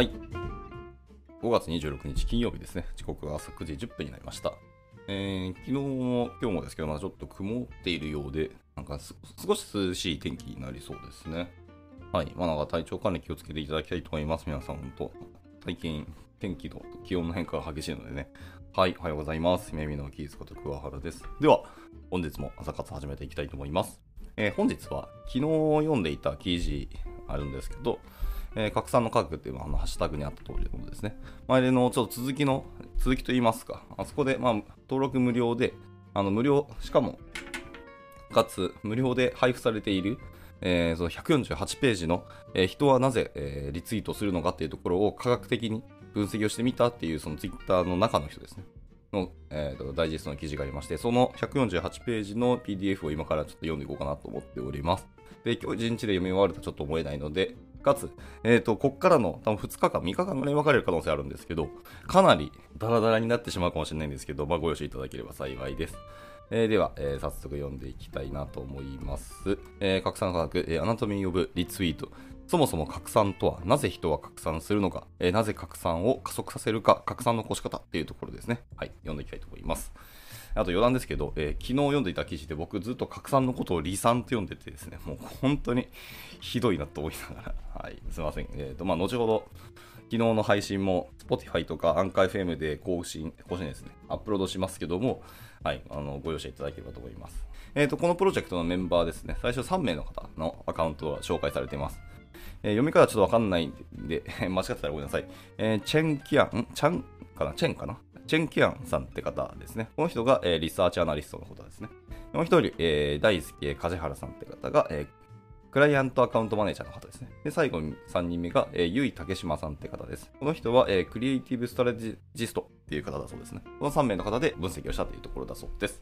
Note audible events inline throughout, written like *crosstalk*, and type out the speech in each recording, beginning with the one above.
はい。5月26日金曜日ですね。時刻が朝9時10分になりました。えー、昨日も今日もですけど、まだちょっと曇っているようで、なんか少し涼しい天気になりそうですね。はい。まあなんか体調管理気をつけていただきたいと思います。皆さん、本当最近天気と気温の変化が激しいのでね。はい。おはようございます。めみのキースこと桑原です。では、本日も朝活始めていきたいと思います。えー、本日は昨日読んでいた記事あるんですけど、えー、拡散の科学っていうのはあのハッシュタグにあった通りのものですね。前のちょっと続きの、続きと言いますか、あそこで、まあ、登録無料で、あの無料、しかも、かつ無料で配布されている、えー、その148ページの、えー、人はなぜ、えー、リツイートするのかっていうところを科学的に分析をしてみたっていうそのツイッターの中の人ですね。の、えーと、ダイジェストの記事がありまして、その148ページの PDF を今からちょっと読んでいこうかなと思っております。で、今日1日で読み終わるとちょっと思えないので、かつ、えっ、ー、と、こっからの多分2日間、3日間ぐらい分かれる可能性あるんですけど、かなりダラダラになってしまうかもしれないんですけど、まあ、ご了承いただければ幸いです。えー、では、えー、早速読んでいきたいなと思います。えー、拡散科学、えー、アナトミー・オブ・リツイート。そもそも拡散とは、なぜ人は拡散するのか、え、なぜ拡散を加速させるか、拡散の起こし方っていうところですね。はい、読んでいきたいと思います。あと余談ですけど、えー、昨日読んでいた記事で僕ずっと拡散のことを離散って読んでてですね、*laughs* もう本当にひどいなと思いながら、*laughs* はい、すいません。えっ、ー、と、まあ、後ほど、昨日の配信も Spotify とかアンカー FM で更新、更新ですね、アップロードしますけども、はい、あのご容赦いただければと思います。えっ、ー、と、このプロジェクトのメンバーですね、最初3名の方のアカウントが紹介されています。えー、読み方ちょっとわかんないんで、*laughs* 間違ってたらごめんなさい。えー、チェンキアン、チャンかな？チェンかな？チェン・キアンさんって方ですね。この人が、えー、リサーチアナリストの方ですね。もう一人、えー、大輝、梶原さんって方が、えー、クライアントアカウントマネージャーの方ですね。で、最後に3人目が、えー、ゆい竹島さんって方です。この人は、えー、クリエイティブストラテジストっていう方だそうですね。この3名の方で分析をしたというところだそうです。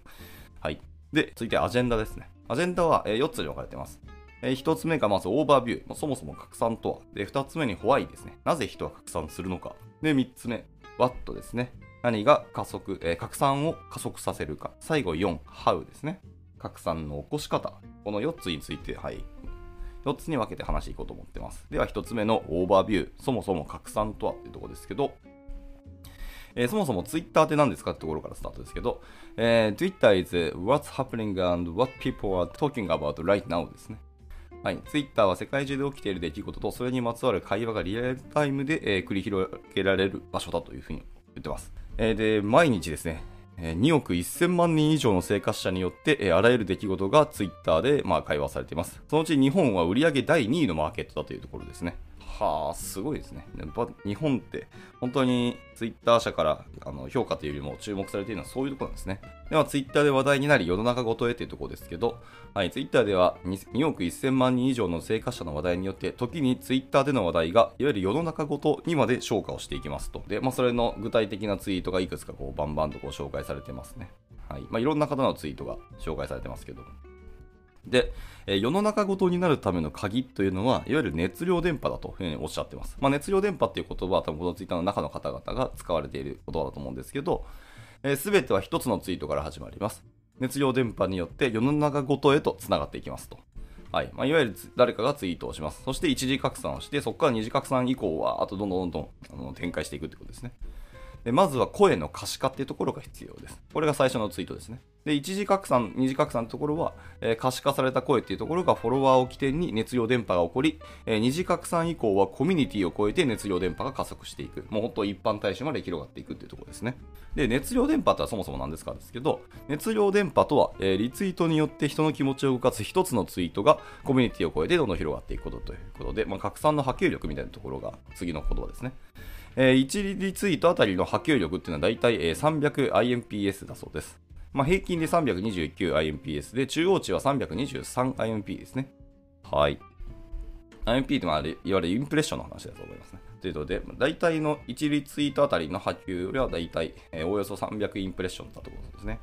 はい。で、続いてアジェンダですね。アジェンダは、えー、4つに分かれています。えー、1つ目がまずオーバービュー、そもそも拡散とは。で、2つ目に why ですね。なぜ人は拡散するのか。で、3つ目、ワットですね。何が加速、えー、拡散を加速させるか。最後4、How ですね。拡散の起こし方。この4つについて、はい。4つに分けて話していこうと思ってます。では1つ目のオーバービュー。そもそも拡散とはっていうところですけど、えー、そもそも Twitter って何ですかってところからスタートですけど、えー、Twitter is what's happening and what people are talking about right now ですね。はい、Twitter は世界中で起きている出来事とそれにまつわる会話がリアルタイムで、えー、繰り広げられる場所だというふうに言ってます。えー、で、毎日ですね、2億1000万人以上の生活者によって、あらゆる出来事がツイッターで、まあ、会話されています。そのうち日本は売上第2位のマーケットだというところですね。はあ、すごいですね。やっぱ日本って本当にツイッター社からあの評価というよりも注目されているのはそういうところなんですね。ではツイッターで話題になり世の中ごとへというところですけど、はい、ツイッターでは 2, 2億1000万人以上の生活者の話題によって時にツイッターでの話題がいわゆる世の中ごとにまで消化をしていきますと。で、まあ、それの具体的なツイートがいくつかこうバンバンとこう紹介されてますね。はい。まあ、いろんな方のツイートが紹介されてますけど。で、え世の中ごとになるための鍵というのは、いわゆる熱量電波だというふうにおっしゃってます。まあ、熱量電波っていう言葉は多分このツイッターの中の方々が使われている言葉だと思うんですけど、す、え、べ、ては一つのツイートから始まります。熱量電波によって世の中ごとへと繋がっていきますと。はいまあ、いわゆる誰かがツイートをします。そして一次拡散をして、そこから二次拡散以降は、あとどんどんどんどんあの展開していくということですね。でまずは声の可視化っていうところが必要です。これが最初のツイートですね。で、一次拡散、二次拡散のところは、えー、可視化された声っていうところがフォロワーを起点に熱量電波が起こり、えー、二次拡散以降はコミュニティを超えて熱量電波が加速していく。もうほんと一般大衆まで広がっていくっていうところですね。で、熱量電波ってはそもそも何ですかですけど、熱量電波とは、えー、リツイートによって人の気持ちを動かす一つのツイートがコミュニティを超えてどんどん広がっていくことということで、まあ、拡散の波及力みたいなところが次の言葉ですね。えー、1リツイートあたりの波及力っていうのは大体、えー、300IMPS だそうです。まあ、平均で 329IMPS で、中央値は 323IMP ですね。はい。IMP ってまあいわゆるインプレッションの話だと思いますね。ということで、大体の1リツイートあたりの波及よりは大体、えー、およそ300インプレッションだということですね。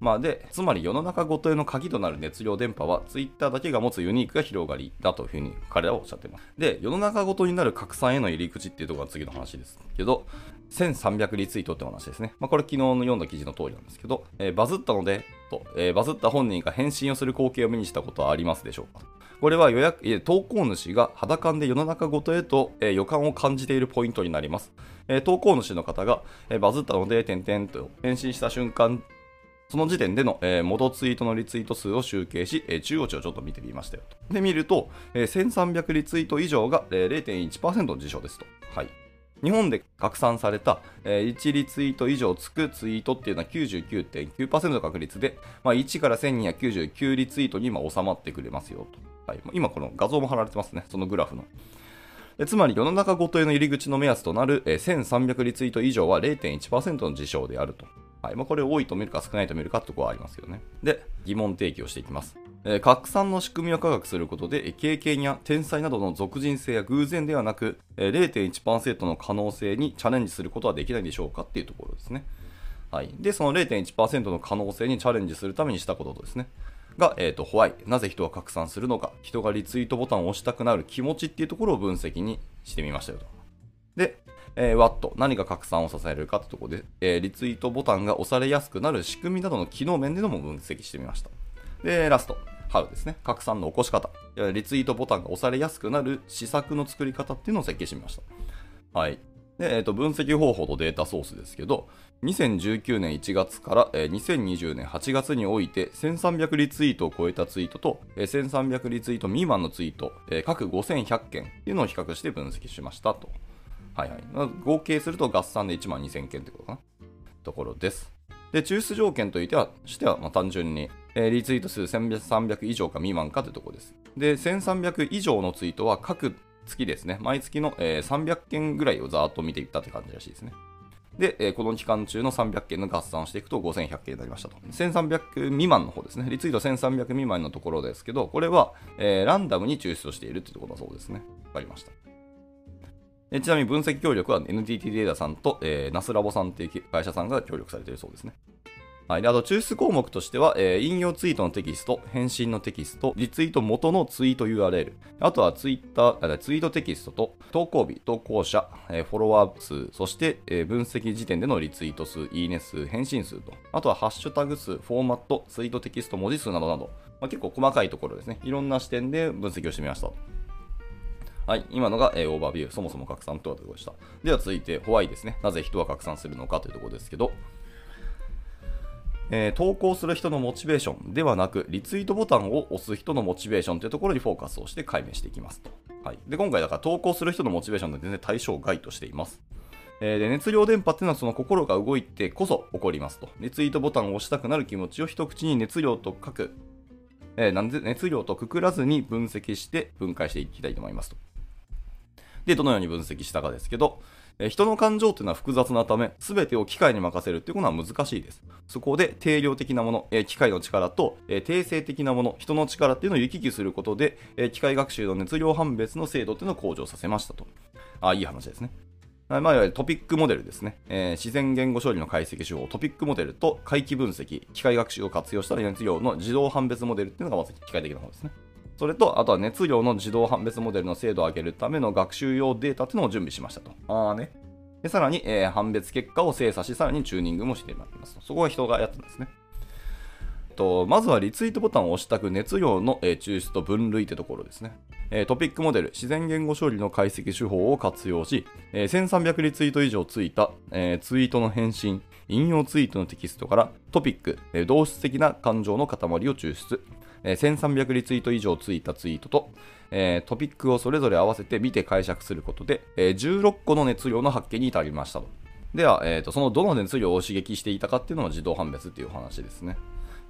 まあ、で、つまり世の中ごとへの鍵となる熱量電波は Twitter だけが持つユニークが広がりだというふうに彼らはおっしゃっています。で、世の中ごとになる拡散への入り口っていうところが次の話ですけど、1300リツイートって話ですね。まあ、これ昨日の読んだ記事の通りなんですけど、えー、バズったので、と、えー、バズった本人が返信をする光景を目にしたことはありますでしょうかこれは予約投稿主が肌感で世の中ごとへと、えー、予感を感じているポイントになります。えー、投稿主の方が、えー、バズったので、点々と返信した瞬間、その時点での、えー、元ツイートのリツイート数を集計し、えー、中央値をちょっと見てみましたよと。で、見ると、えー、1300リツイート以上が、えー、0.1%の事象ですと。はい。日本で拡散された、えー、1リツイート以上つくツイートっていうのは99.9%の確率で、まあ、1から1299リツイートに今収まってくれますよと。はい、今この画像も貼られてますね、そのグラフの。つまり世の中ごとへの入り口の目安となる、えー、1300リツイート以上は0.1%の事象であると。はいまあ、これ多いと見るか少ないと見るかってところはありますけどね。で、疑問提起をしていきます。えー、拡散の仕組みを科学することで、経験や天才などの俗人性や偶然ではなく、えー、0.1%の可能性にチャレンジすることはできないでしょうかっていうところですね。はい。で、その0.1%の可能性にチャレンジするためにしたことですね。が、えっ、ー、と、ホワイ。なぜ人は拡散するのか、人がリツイートボタンを押したくなる気持ちっていうところを分析にしてみましたよと。えー、Watt、何が拡散を支えるかってところで、えー、リツイートボタンが押されやすくなる仕組みなどの機能面でのも分析してみました。で、ラスト、How ですね。拡散の起こし方。リツイートボタンが押されやすくなる施策の作り方っていうのを設計してみました。はい。で、えー、と分析方法とデータソースですけど、2019年1月から、えー、2020年8月において1300リツイートを超えたツイートと、えー、1300リツイート未満のツイート、えー、各5100件っていうのを比較して分析しましたと。はいはい。合計すると合算で1万2000件ってことかな。ところです。で、抽出条件といてはしては、まあ、単純に、えー、リツイート数1300以上か未満かというところです。で、1300以上のツイートは各月ですね、毎月の、えー、300件ぐらいをざーっと見ていったって感じらしいですね。で、えー、この期間中の300件の合算をしていくと5100件になりましたと。1300未満の方ですね。リツイート1300未満のところですけど、これは、えー、ランダムに抽出をしているというところだそうですね。わかりました。えちなみに分析協力は NTT データさんと、えー、ナスラボさんという会社さんが協力されているそうですね。はい、であと抽出項目としては、えー、引用ツイートのテキスト、返信のテキスト、リツイート元のツイート URL、あとはツイッターツイートテキストと投稿日、投稿者、えー、フォロワー数、そして、えー、分析時点でのリツイート数、いいね数、返信数と、あとはハッシュタグ数、フォーマット、ツイートテキスト、文字数などなど、まあ、結構細かいところですね。いろんな視点で分析をしてみました。はい、今のが、えー、オーバービュー、そもそも拡散とはということでした？では続いて、ホワイですね。なぜ人は拡散するのかというところですけど、えー、投稿する人のモチベーションではなく、リツイートボタンを押す人のモチベーションというところにフォーカスをして解明していきますと。はい、で今回、だから投稿する人のモチベーションは全然対象外としています。えー、で熱量電波っていうのはその心が動いてこそ起こりますと。リツイートボタンを押したくなる気持ちを一口に熱量と書く、えー、なんで熱量とくくらずに分析して分解していきたいと思いますと。で、どのように分析したかですけど、え人の感情というのは複雑なため、全てを機械に任せるということは難しいです。そこで定量的なもの、え機械の力と、え定性的なもの、人の力っていうのを行き来することで、え機械学習の熱量判別の精度っていうのを向上させましたと。あ、いい話ですね。まあ、いわゆるトピックモデルですね、えー、自然言語処理の解析手法、トピックモデルと回帰分析、機械学習を活用した熱量の自動判別モデルっていうのがまず機械的な方ですね。それと、あとは熱量の自動判別モデルの精度を上げるための学習用データっていうのを準備しましたと。ああね。で、さらに、えー、判別結果を精査し、さらにチューニングもしてまいります。そこは人がやったんですね。と、まずはリツイートボタンを押したく熱量の、えー、抽出と分類ってところですね。えー、トピックモデル、自然言語処理の解析手法を活用し、えー、1300リツイート以上ついた、えツイートの返信、引用ツイートのテキストからトピック、え同質的な感情の塊を抽出、え1300リツイート以上ついたツイートと、えー、トピックをそれぞれ合わせて見て解釈することで、えー、16個の熱量の発見に至りましたと。では、えーと、そのどの熱量を刺激していたかっていうのを自動判別っていう話ですね。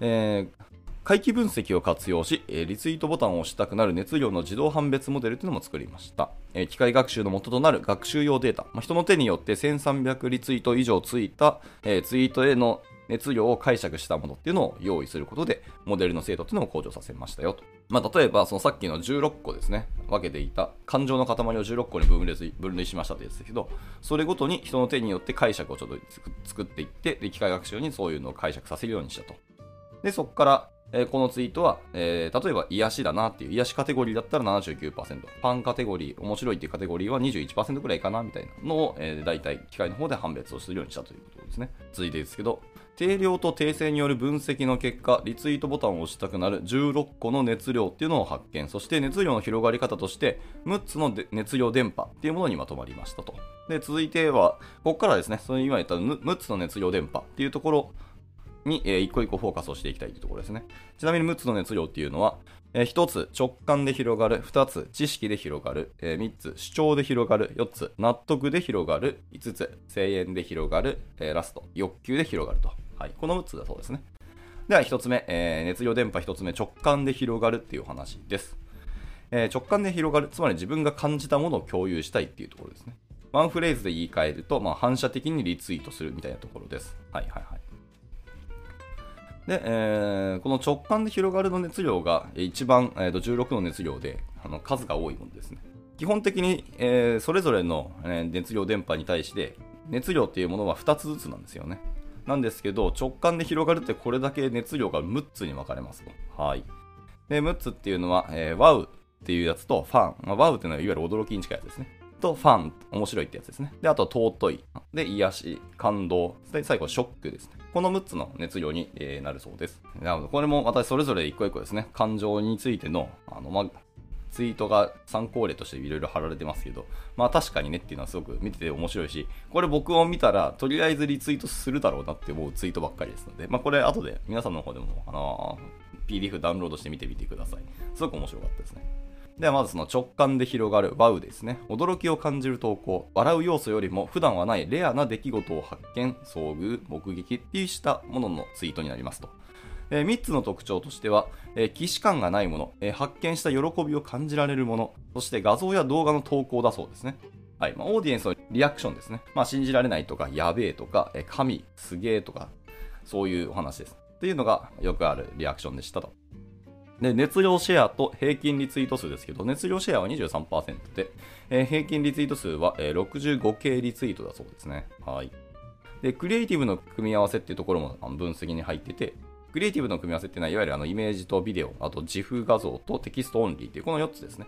えー回帰分析を活用し、えリツイートボタンを押したくなる熱量の自動判別モデルというのも作りました。え機械学習の元となる学習用データ、ま、人の手によって1300リツイート以上ついた、えツイートへの熱量を解釈したものっていうのを用意することで、モデルの精度っていうのを向上させましたよと。まあ、例えば、そのさっきの16個ですね、分けていた感情の塊を16個に分類分類しましたってやつですけど、それごとに人の手によって解釈をちょっと作っていって、で機械学習にそういうのを解釈させるようにしたと。で、そこから、えこのツイートは、えー例えば癒しだなっていう、癒しカテゴリーだったら79%、ファンカテゴリー、面白いっていうカテゴリーは21%くらいかなみたいなのを、えー大体機械の方で判別をするようにしたということですね。続いてですけど、定量と訂正による分析の結果、リツイートボタンを押したくなる16個の熱量っていうのを発見、そして熱量の広がり方として、6つの熱量電波っていうものにまとまりましたと。で、続いては、ここからですね、その今言った6つの熱量電波っていうところに、えー一個一個フォーカスをしていきたいというところですね。ちなみに6つの熱量っていうのは、え1つ直感で広がる、2つ知識で広がる、え3つ主張で広がる、4つ納得で広がる、5つ声援で広がる、えラスト欲求で広がると。はい、この6つだそうですね。では1つ目、え熱量電波1つ目直感で広がるっていう話です。え直感で広がる、つまり自分が感じたものを共有したいっていうところですね。ワンフレーズで言い換えると、まあ、反射的にリツイートするみたいなところです。はいはいはい。で、えーこの直感で広がるの熱量が一番、えーと16の熱量であの数が多いものですね。基本的に、えーそれぞれの、え熱量電波に対して熱量っていうものは2つずつなんですよね。なんですけど直感で広がるってこれだけ熱量が6つに分かれますと。はい。で、6つっていうのは、えー、ワウっていうやつとファン。まあ、ワウっていうのはいわゆる驚きに近いやつですね。と、ファン、面白いってやつですね。で、あと、尊い。で、癒し、感動。で、最後、ショックですね。この6つの熱量に、えなるそうです。なので、これも私それぞれ一個一個ですね、感情についての、あの、ま、ツイートが参考例としていろいろ貼られてますけど、まあ確かにねっていうのはすごく見てて面白いし、これ僕を見たらとりあえずリツイートするだろうなって思うツイートばっかりですので、まあこれ後で皆さんの方でも、あの PDF ダウンロードして見てみてください。すごく面白かったですね。ではまずその直感で広がる WOW ですね。驚きを感じる投稿。笑う要素よりも普段はないレアな出来事を発見、遭遇、目撃っていうしたもののツイートになりますと。え3つの特徴としては、えー既視感がないもの、えー発見した喜びを感じられるもの、そして画像や動画の投稿だそうですね。はい。まあ、オーディエンスのリアクションですね。まあ、信じられないとか、やべえとか、え神、すげえとか、そういうお話です。っていうのがよくあるリアクションでしたと。で、熱量シェアと平均リツイート数ですけど、熱量シェアは23%で、えー平均リツイート数は、えー65K リツイートだそうですね。はい。で、クリエイティブの組み合わせっていうところも分析に入ってて、クリエイティブの組み合わせっていうのは、いわゆるあのイメージとビデオ、あと GIF 画像とテキストオンリーっていうこの4つですね。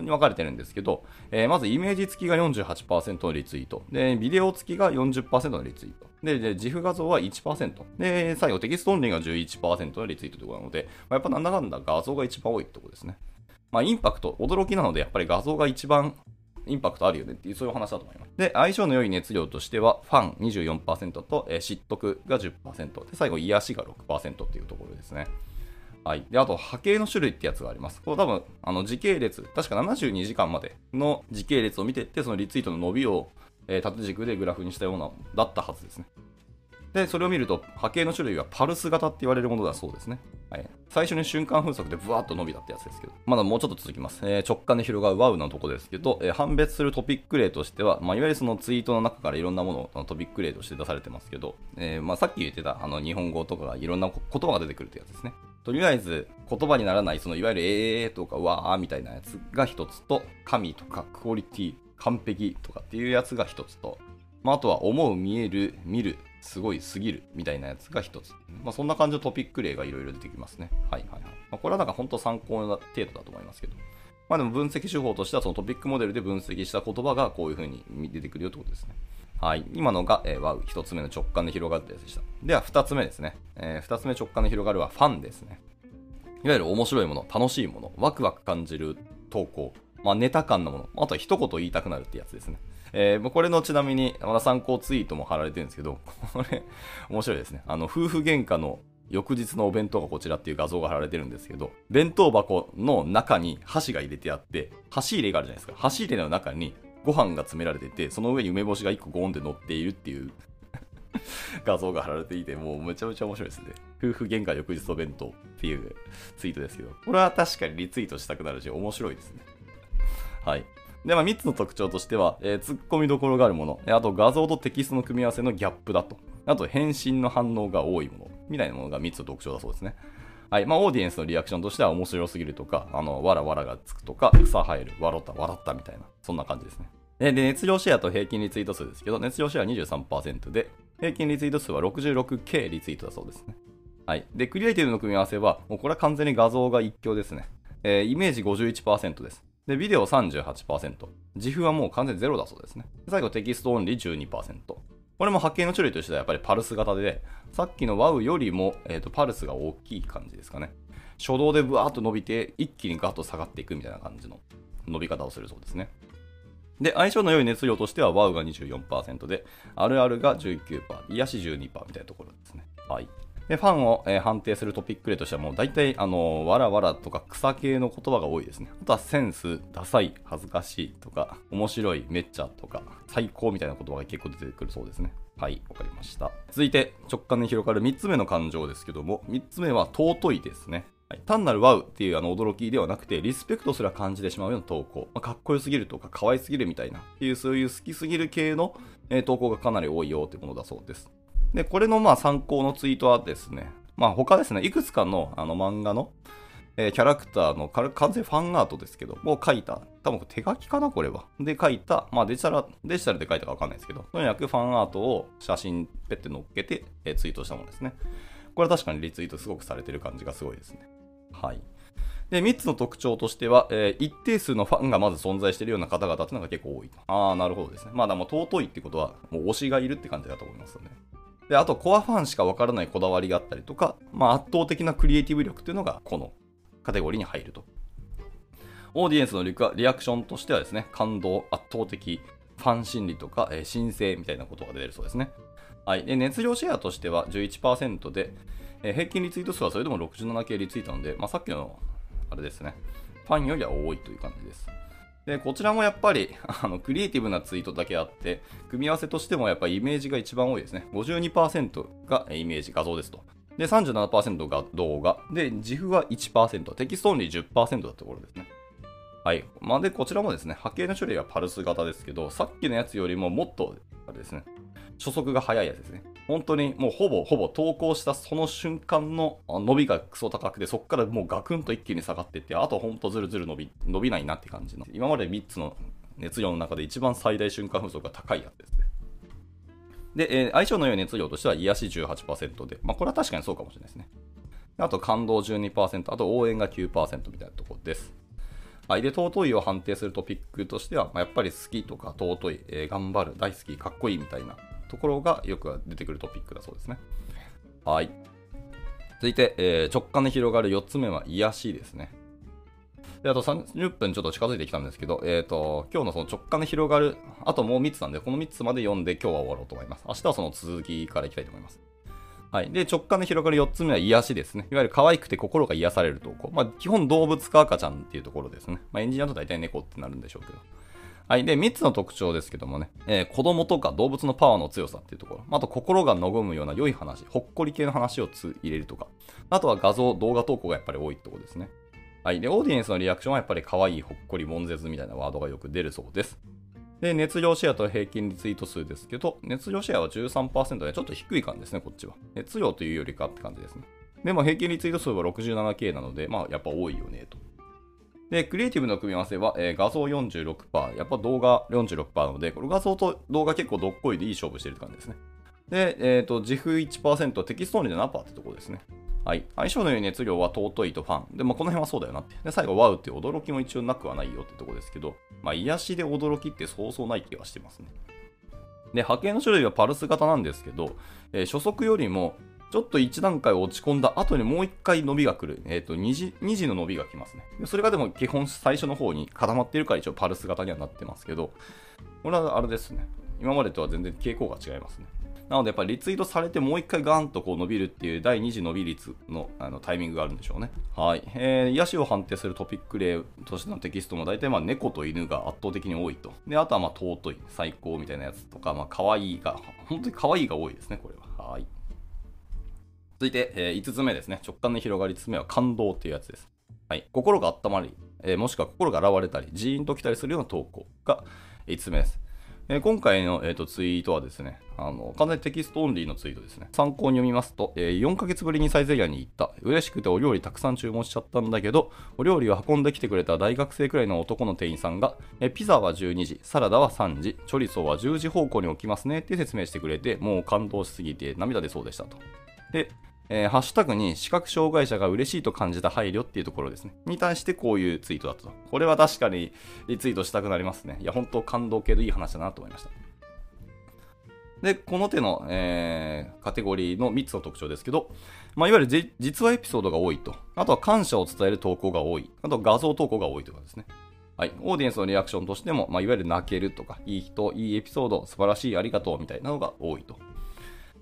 に分かれてるんですけど、えーまずイメージ付きが48%のリツイート。で、ビデオ付きが40%のリツイート。で、で GIF 画像は1%。で、最後テキストオンリーが11%のリツイートということなので、まあ、やっぱなんだかんだ画像が一番多いってことですね。まあ、インパクト、驚きなので、やっぱり画像が一番インパクトあるよねっていう、そういう話だと思います。で、相性の良い熱量としては、ファン24%と、えー、知得が10%。で、最後、癒しが6%っていうところですね。はい。で、あと、波形の種類ってやつがあります。これ多分、あの、時系列、確か72時間までの時系列を見てって、そのリツイートの伸びを、えー縦軸でグラフにしたような、だったはずですね。で、それを見ると、波形の種類はパルス型って言われるものだそうですね。はい。最初に瞬間風速でブワーッと伸びたってやつですけど、まだもうちょっと続きます。えー直感で広がるワウのとこですけど、えー判別するトピック例としては、まあ、いわゆるそのツイートの中からいろんなものをトピック例として出されてますけど、えーまあ、さっき言ってたあの日本語とかがいろんな言葉が出てくるってやつですね。とりあえず言葉にならない、そのいわゆるえーとかわーみたいなやつが一つと、神とかクオリティ、完璧とかっていうやつが一つと、まあ、あとは思う、見える、見る、すごい、すぎるみたいなやつが一つ。まあ、そんな感じのトピック例がいろいろ出てきますね。はいはいはい。まあ、これはなんか本当参考な程度だと思いますけど。まあでも分析手法としてはそのトピックモデルで分析した言葉がこういう風に出てくるよってことですね。はい。今のが、えー、ワウ。一つ目の直感で広がるってやつでした。では二つ目ですね。えーつ目直感で広がるはファンですね。いわゆる面白いもの、楽しいもの、ワクワク感じる投稿、まあ、ネタ感のもの、あとは一言言いたくなるってやつですね。えーこれのちなみに、まだ参考ツイートも貼られてるんですけど、これ、面白いですね。あの、夫婦喧嘩の翌日のお弁当がこちらっていう画像が貼られてるんですけど、弁当箱の中に箸が入れてあって、箸入れがあるじゃないですか。箸入れの中にご飯が詰められてて、その上に梅干しが1個ゴーンって乗っているっていう *laughs* 画像が貼られていて、もうめちゃめちゃ面白いですね。夫婦喧嘩翌日お弁当っていうツイートですけど、これは確かにリツイートしたくなるし、面白いですね。はい。で、まあ、3つの特徴としては、えー、突っ込みどころがあるもの、あと画像とテキストの組み合わせのギャップだと、あと返信の反応が多いもの、みたいなものが3つの特徴だそうですね。はい。まあ、オーディエンスのリアクションとしては面白すぎるとか、あの、わらわらがつくとか、草生える、笑った、笑ったみたいな、そんな感じですね。で、で熱量シェアと平均リツイート数ですけど、熱量シェアは23%で、平均リツイート数は 66K リツイートだそうですね。はい。で、クリエイティブの組み合わせは、もうこれは完全に画像が一強ですね。えー、イメージ51%です。で、ビデオ38%。 GIF はもう完全ゼロだそうですね。最後、テキストオンリー12%。これも波形の種類としてはやっぱりパルス型で、さっきの wow よりも、えーと、パルスが大きい感じですかね。初動でブワーッと伸びて、一気にガッと下がっていくみたいな感じの伸び方をするそうですね。で、相性の良い熱量としてはワウが24%で、あるあるが19%、癒し12%みたいなところですね。はい。で、ファンを、えー、判定するトピック例としてはもう大体、あのー、わらわらとか草系の言葉が多いですね。あとはセンス、ダサい、恥ずかしいとか、面白い、めっちゃとか、最高みたいな言葉が結構出てくるそうですね。はい、わかりました。続いて、直感に広がる3つ目の感情ですけども、3つ目は尊いですね。単なるワウっていうあの驚きではなくて、リスペクトすら感じてしまうような投稿。まあ、かっこよすぎるとか、可愛すぎるみたいな、っていう、そういう好きすぎる系の、えー、投稿がかなり多いよっていうものだそうです。で、これのまあ参考のツイートはですね、まあ他ですね、いくつかのあの漫画の、えー、キャラクターの完全ファンアートですけど、もう書いた、多分手書きかな、これは。で書いた、まあデジタル、デジタルで書いたかわかんないですけど、とにかくファンアートを写真ペッて載っけて、えー、ツイートしたものですね。これは確かにリツイートすごくされてる感じがすごいですね。はい。で、3つの特徴としては、えー、一定数のファンがまず存在しているような方々っていうのが結構多いと。ああ、なるほどですね。まあ、でも尊いってことは、もう推しがいるって感じだと思いますよね。で、あとコアファンしかわからないこだわりがあったりとか、まあ、圧倒的なクリエイティブ力っていうのがこのカテゴリーに入ると。オーディエンスのリアクションとしてはですね、感動、圧倒的、ファン心理とか、えー、申請みたいなことが出るそうですね。はい。で、熱量シェアとしては11%で、えー、平均リツイート数はそれでも67系リツイートなので、まあ、さっきの、あれですね、ファンよりは多いという感じです。で、こちらもやっぱり、*laughs* あの、クリエイティブなツイートだけあって、組み合わせとしてもやっぱりイメージが一番多いですね。52%がイメージ、画像ですと。で、37%が動画。で、 GIF は1%。テキストオンリー10%だったところですね。はい。まあ、で、こちらもですね、波形の種類はパルス型ですけど、さっきのやつよりももっと、あれですね、初速が速いやつですね。本当にもうほぼほぼ投稿したその瞬間の伸びがクソ高くて、そこからもうガクンと一気に下がっていって、あとほんとずるずる伸び、伸びないなって感じの。今まで3つの熱量の中で一番最大瞬間風速が高いやつですね。で、えー、相性の良い熱量としては癒し18%で、まあこれは確かにそうかもしれないですね。あと感動12%、あと応援が9%みたいなところです。はい。で、尊いを判定するトピックとしては、まあ、やっぱり好きとか尊い、えー、頑張る、大好き、かっこいいみたいなところがよく出てくるトピックだそうですね。はい。続いて、えー、直感で広がる4つ目は癒しですね。で、あと30分ちょっと近づいてきたんですけど、えっ、ー、と、今日のその直感で広がる、あともう3つなんで、この3つまで読んで今日は終わろうと思います。明日はその続きからいきたいと思います。はい。で、直感で広がる4つ目は癒しですね。いわゆる可愛くて心が癒される投稿。まあ、基本動物か赤ちゃんっていうところですね。まあ、エンジニアだと大体猫ってなるんでしょうけど。はい。で、3つの特徴ですけどもね、えー、子供とか動物のパワーの強さっていうところ、あと心が和むような良い話、ほっこり系の話をつ入れるとか、あとは画像、動画投稿がやっぱり多いってことですね。はい。で、オーディエンスのリアクションはやっぱり可愛い、ほっこり、悶絶みたいなワードがよく出るそうです。で、熱量シェアと平均リツイート数ですけど、熱量シェアは13%でちょっと低い感じですね、こっちは。熱量というよりかって感じですね。でも平均リツイート数は 67K なので、まあやっぱ多いよね、と。で、クリエイティブの組み合わせは、えー、画像46%、やっぱ動画46%なので、これ画像と動画結構どっこいでいい勝負してるって感じですね。で、えっ、ー、と、 GIF 1%、テキストオンリーで7%ってところですね。はい。相性の良い熱量は尊いとファン。で、まあ、この辺はそうだよなって。で、最後、 wow って驚きも一応なくはないよってとこですけど、まあ、癒しで驚きってそうそうない気がしてますね。で、波形の種類はパルス型なんですけど、えー、初速よりもちょっと1段階落ち込んだ後にもう1回伸びが来る。えっ、ー、と2次、2次の伸びが来ますね。それがでも基本最初の方に固まってるから一応パルス型にはなってますけど、これはあれですね。今までとは全然傾向が違いますね。なのでやっぱりリツイートされてもう1回ガーンとこう伸びるっていう第2次伸び率のあのタイミングがあるんでしょうね。はい。えー、癒しを判定するトピック例としてのテキストも大体まあ猫と犬が圧倒的に多いと。で、あとはまあ尊い、最高みたいなやつとか、まあ可愛いが、本当に可愛いが多いですね、これは。はい。続いて、えー、5つ目ですね。直感の広がり5つ目は感動っていうやつです。はい。心が温まり、えー、もしくは心が洗われたり、ジーンと来たりするような投稿が5つ目です。えー、今回の、えーと、ツイートはですね、あの完全にテキストオンリーのツイートですね。参考に読みますと、えー、4ヶ月ぶりにサイゼリアに行った。嬉しくてお料理たくさん注文しちゃったんだけど、お料理を運んできてくれた大学生くらいの男の店員さんが、えー、ピザは12時、サラダは3時、チョリソーは10時方向に置きますねって説明してくれて、もう感動しすぎて涙出そうでしたと。で、えー、ハッシュタグに視覚障害者が嬉しいと感じた配慮っていうところですね。に対してこういうツイートだったと。これは確かにリツイートしたくなりますね。いや、本当感動系でいい話だなと思いました。で、この手の、えー、カテゴリーの3つの特徴ですけど、まあ、いわゆる実話エピソードが多いと。あとは感謝を伝える投稿が多い。あとは画像投稿が多いとかですね。はい。オーディエンスのリアクションとしても、まあ、いわゆる泣けるとか、いい人、いいエピソード、素晴らしい、ありがとうみたいなのが多いと。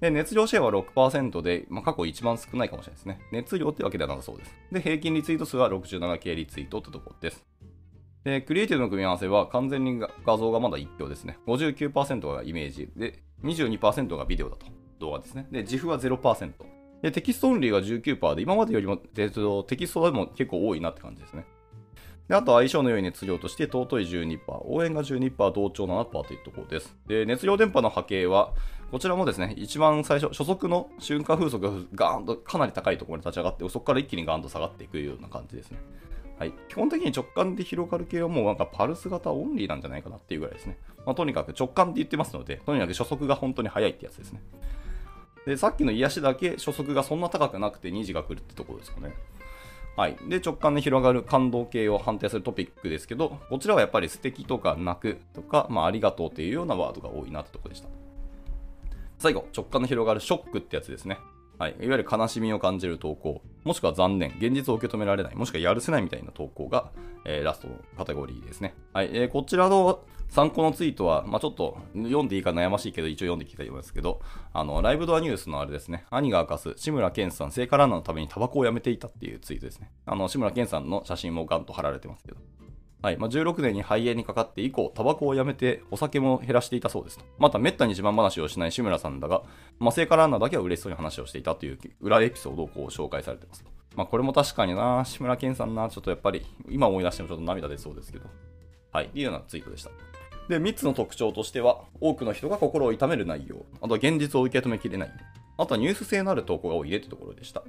で、熱量シェアは6%で、まあ、過去一番少ないかもしれないですね。熱量ってわけではなさそうです。で、平均リツイート数は 67K リツイートってところです。で、クリエイティブの組み合わせは完全に画像がまだ1票ですね。59%がイメージで、22%がビデオだと。動画ですね。で、 GIFは0%。で、テキストオンリーが19%で、今までよりも、テキストでも結構多いなって感じですね。で、あと相性の良い熱量として、尊い12%、応援が12%、同調7%というところです。で、熱量伝播の波形は、こちらもですね、一番最初、初速の瞬間風速がガーンとかなり高いところに立ち上がって、そこから一気にガーンと下がっていくような感じですね。はい、基本的に直感で広がる系はもうなんかパルス型オンリーなんじゃないかなっていうぐらいですね。まあ、とにかく直感って言ってますので、とにかく初速が本当に速いってやつですね。で、さっきの癒しだけ初速がそんな高くなくて2時が来るってところですかね。はい。で、直感で広がる感動系を判定するトピックですけど、こちらはやっぱり素敵とか泣くとか、まあ、ありがとうっていうようなワードが多いなってとこでした。最後、直感の広がるショックってやつですね。はい、いわゆる悲しみを感じる投稿、もしくは残念、現実を受け止められない、もしくはやるせないみたいな投稿が、えー、ラストのカテゴリーですね。はい、えー、こちらの参考のツイートは、まあ、ちょっと読んでいいか悩ましいけど、一応読んでいきたいと思いますけど、あの、ライブドアニュースのあれですね、兄が明かす、志村けんさん、聖火ランナーのためにタバコをやめていたっていうツイートですね。あの、志村けんさんの写真もガンと貼られてますけど。はいまあ、16年に肺炎にかかって以降、タバコをやめてお酒も減らしていたそうですと。また、めったに自慢話をしない志村さんだが、まあ、聖火ランナーだけは嬉しそうに話をしていたという裏エピソードをこう紹介されてますと。まあ、これも確かにな、志村けんさんな、ちょっとやっぱり、今思い出してもちょっと涙出そうですけど。はい、いうようなツイートでした。で、3つの特徴としては、多くの人が心を痛める内容、あとは現実を受け止めきれない、あとはニュース性のある投稿が多いねというところでした。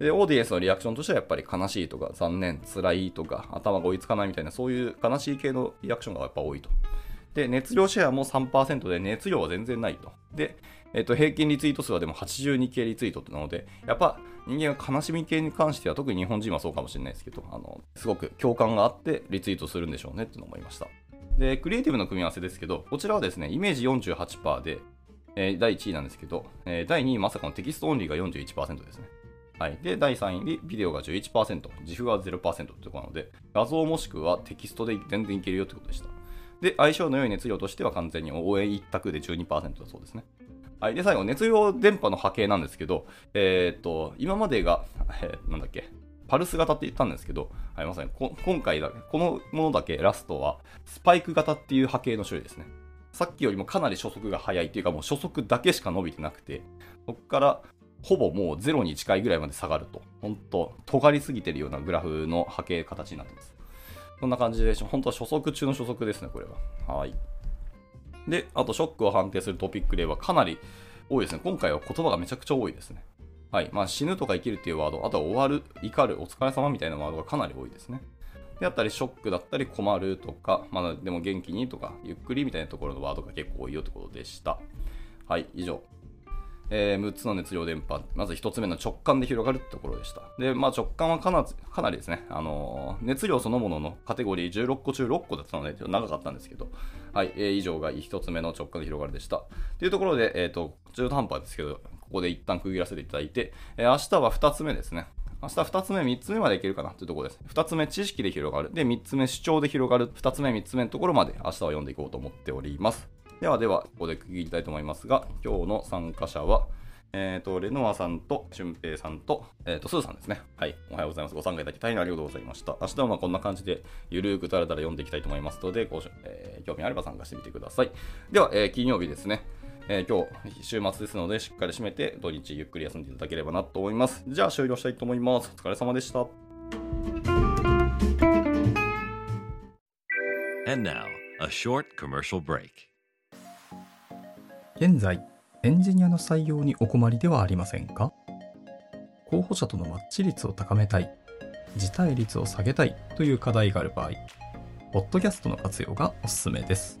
で、オーディエンスのリアクションとしてはやっぱり悲しいとか残念、辛いとか頭が追いつかないみたいなそういう悲しい系のリアクションがやっぱ多いと。で、熱量シェアも3%で熱量は全然ないと。で、えっと、平均リツイート数はでも82K リツイートなので、やっぱ人間は悲しみ系に関しては特に日本人はそうかもしれないですけど、あの、すごく共感があってリツイートするんでしょうねって思いました。で、クリエイティブの組み合わせですけど、こちらはですね、イメージ48%で、えー、第1位なんですけど、えー、第2位まさかのテキストオンリーが41%ですね。はい。で、第3位にビデオが11%、 GIFは0%ということなので、画像もしくはテキストで全然いけるよということでした。で、相性の良い熱量としては完全に応援一択で12%だそうですね。はい。で、最後、熱量電波の波形なんですけど、えー、っと、今までが、えー、なんだっけ、パルス型って言ったんですけど、はい、まさに今回だけ、このものだけラストは、スパイク型っていう波形の種類ですね。さっきよりもかなり初速が速いっていうか、もう初速だけしか伸びてなくて、そこからほぼもうゼロに近いぐらいまで下がると、本当尖りすぎてるようなグラフの波形形になってます。こんな感じで、本当は初速中の初速ですね、これは。はい。で、あとショックを判定するトピック例はかなり多いですね。今回は言葉がめちゃくちゃ多いですね。はい。まあ、死ぬとか生きるっていうワード、あとは終わる、怒る、お疲れ様みたいなワードがかなり多いですね。であったり、ショックだったり、困るとか、まだでも元気にとか、ゆっくりみたいなところのワードが結構多いよってことでした。はい、以上。えー、6つの熱量電波、まず1つ目の直感で広がるってところでした。で、まあ、直感はかなかなりですね、あのー、熱量そのもののカテゴリー16個中6個だったので、長かったんですけど、はい、えー、以上が1つ目の直感で広がるでした。というところで、えっ、ー、と、中途半端ですけど、ここで一旦区切らせていただいて、え、明日は2つ目ですね。明日2つ目、3つ目までいけるかな？というところです。2つ目、知識で広がる。で、3つ目、主張で広がる。2つ目、3つ目のところまで明日は読んでいこうと思っております。ではでは、ここで区切りたいと思いますが、今日の参加者は、えっ、ー、と、レノアさんと、俊平さんと、えっ、ー、と、スーさんですね。はい。おはようございます。ご参加いただき大変ありがとうございました。明日はまあこんな感じで、ゆるーくだらだら読んでいきたいと思いますので、ごえー、興味あれば参加してみてください。では、えー、金曜日ですね。えー、今日、週末ですので、しっかり締めて、土日ゆっくり休んでいただければなと思います。じゃあ、終了したいと思います。お疲れ様でした。Now, 現在、エンジニアの採用にお困りではありませんか？候補者とのマッチ率を高めたい、辞退率を下げたいという課題がある場合、ポッドキャストの活用がおすすめです。